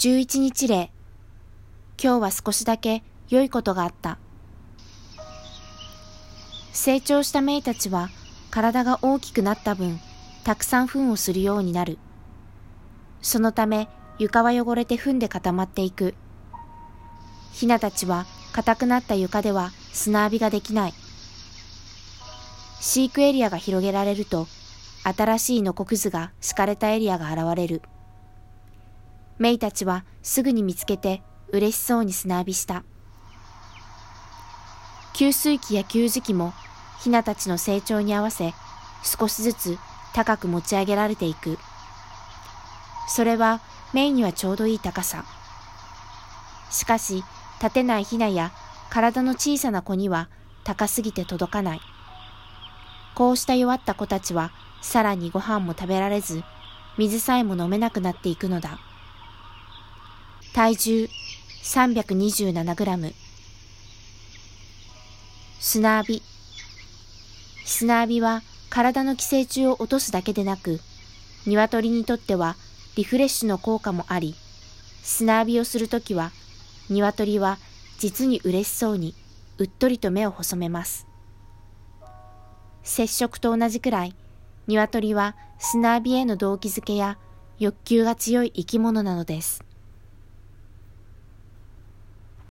11日例。今日は少しだけ良いことがあった。成長したメイたちは体が大きくなった分、たくさん糞をするようになる。そのため床は汚れて糞で固まっていく。ヒナたちは硬くなった床では砂浴びができない。飼育エリアが広げられると、新しいノコクズが敷かれたエリアが現れる。メイたちはすぐに見つけて嬉しそうに砂浴びした。給水器や給餌器もヒナたちの成長に合わせ少しずつ高く持ち上げられていく。それはメイにはちょうどいい高さ。しかし立てないヒナや体の小さな子には高すぎて届かない。こうした弱った子たちはさらにご飯も食べられず、水さえも飲めなくなっていくのだ。体重327グラム。砂浴び。砂浴びは体の寄生虫を落とすだけでなく、鶏にとってはリフレッシュの効果もあり、砂浴びをするときは、鶏は実に嬉しそうにうっとりと目を細めます。接触と同じくらい、鶏は砂浴びへの動機づけや欲求が強い生き物なのです。